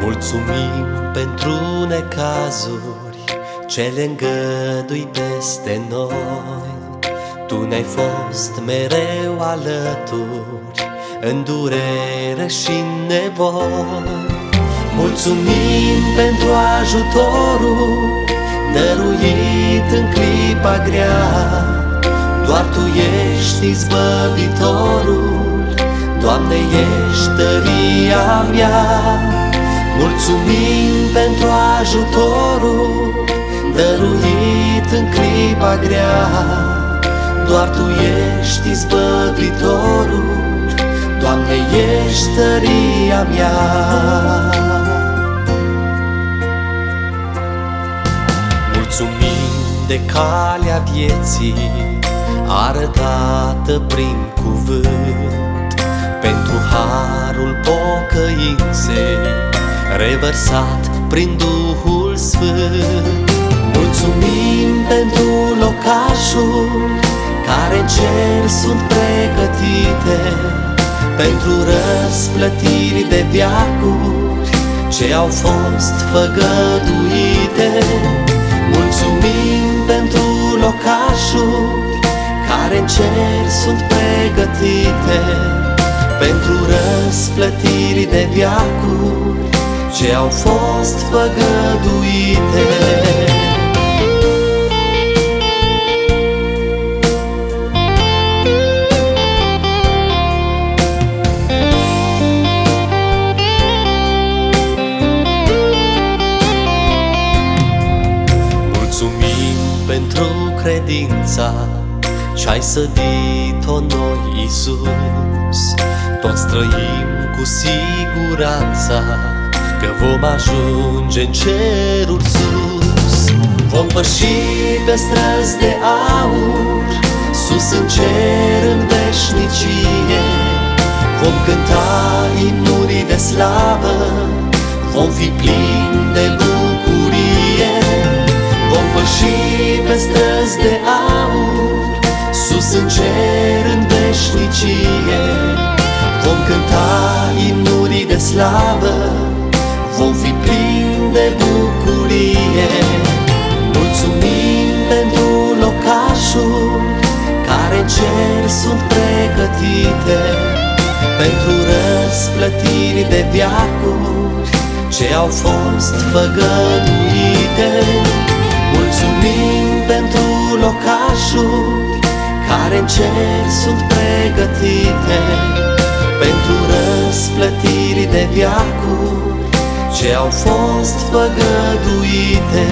Mulțumim pentru necazuri ce le îngădui peste noi. Tu ne-ai fost mereu alături în durere și în nevoi Mulțumim pentru ajutorul dăruit în clipa grea. Doar Tu ești izbăvitorul, Doamne ești tăria mea. Mulțumim pentru ajutorul dăruit în clipa grea. Doar Tu ești izbăvitorul, Doamne ești tăria mea de calea vieții arătată prin cuvânt Pentru harul pocăinței revărsat prin Duhul Sfânt. Mulțumim pentru locașul care în cer sunt pregătite pentru răsplătiri de viacuri ce au fost făgăduite. Cer sunt pregătite pentru răsplătiri de viacuri ce au fost făgăduite. Mulțumim pentru credința ce-ai sădit-o noi, Iisus. Toți trăim cu siguranța Că vom ajunge în cerul sus. Vom păși pe străzi de aur Sus în cer, în veșnicie. Vom cânta imnuri de slavă Vom fi plini de bucurie. Vom păși pe străzi de aur Sus în cer, în veșnicie. Vom cânta imnuri de slavă Vom fi plini de bucurie. Mulțumim pentru locașul Care în cer sunt pregătite. Pentru răsplătiri de viacuri Ce au fost făgăduite. Mulțumim pentru locașul Care în cer sunt pregătite Pentru răsplătiri de viacuri ce au fost făgăduite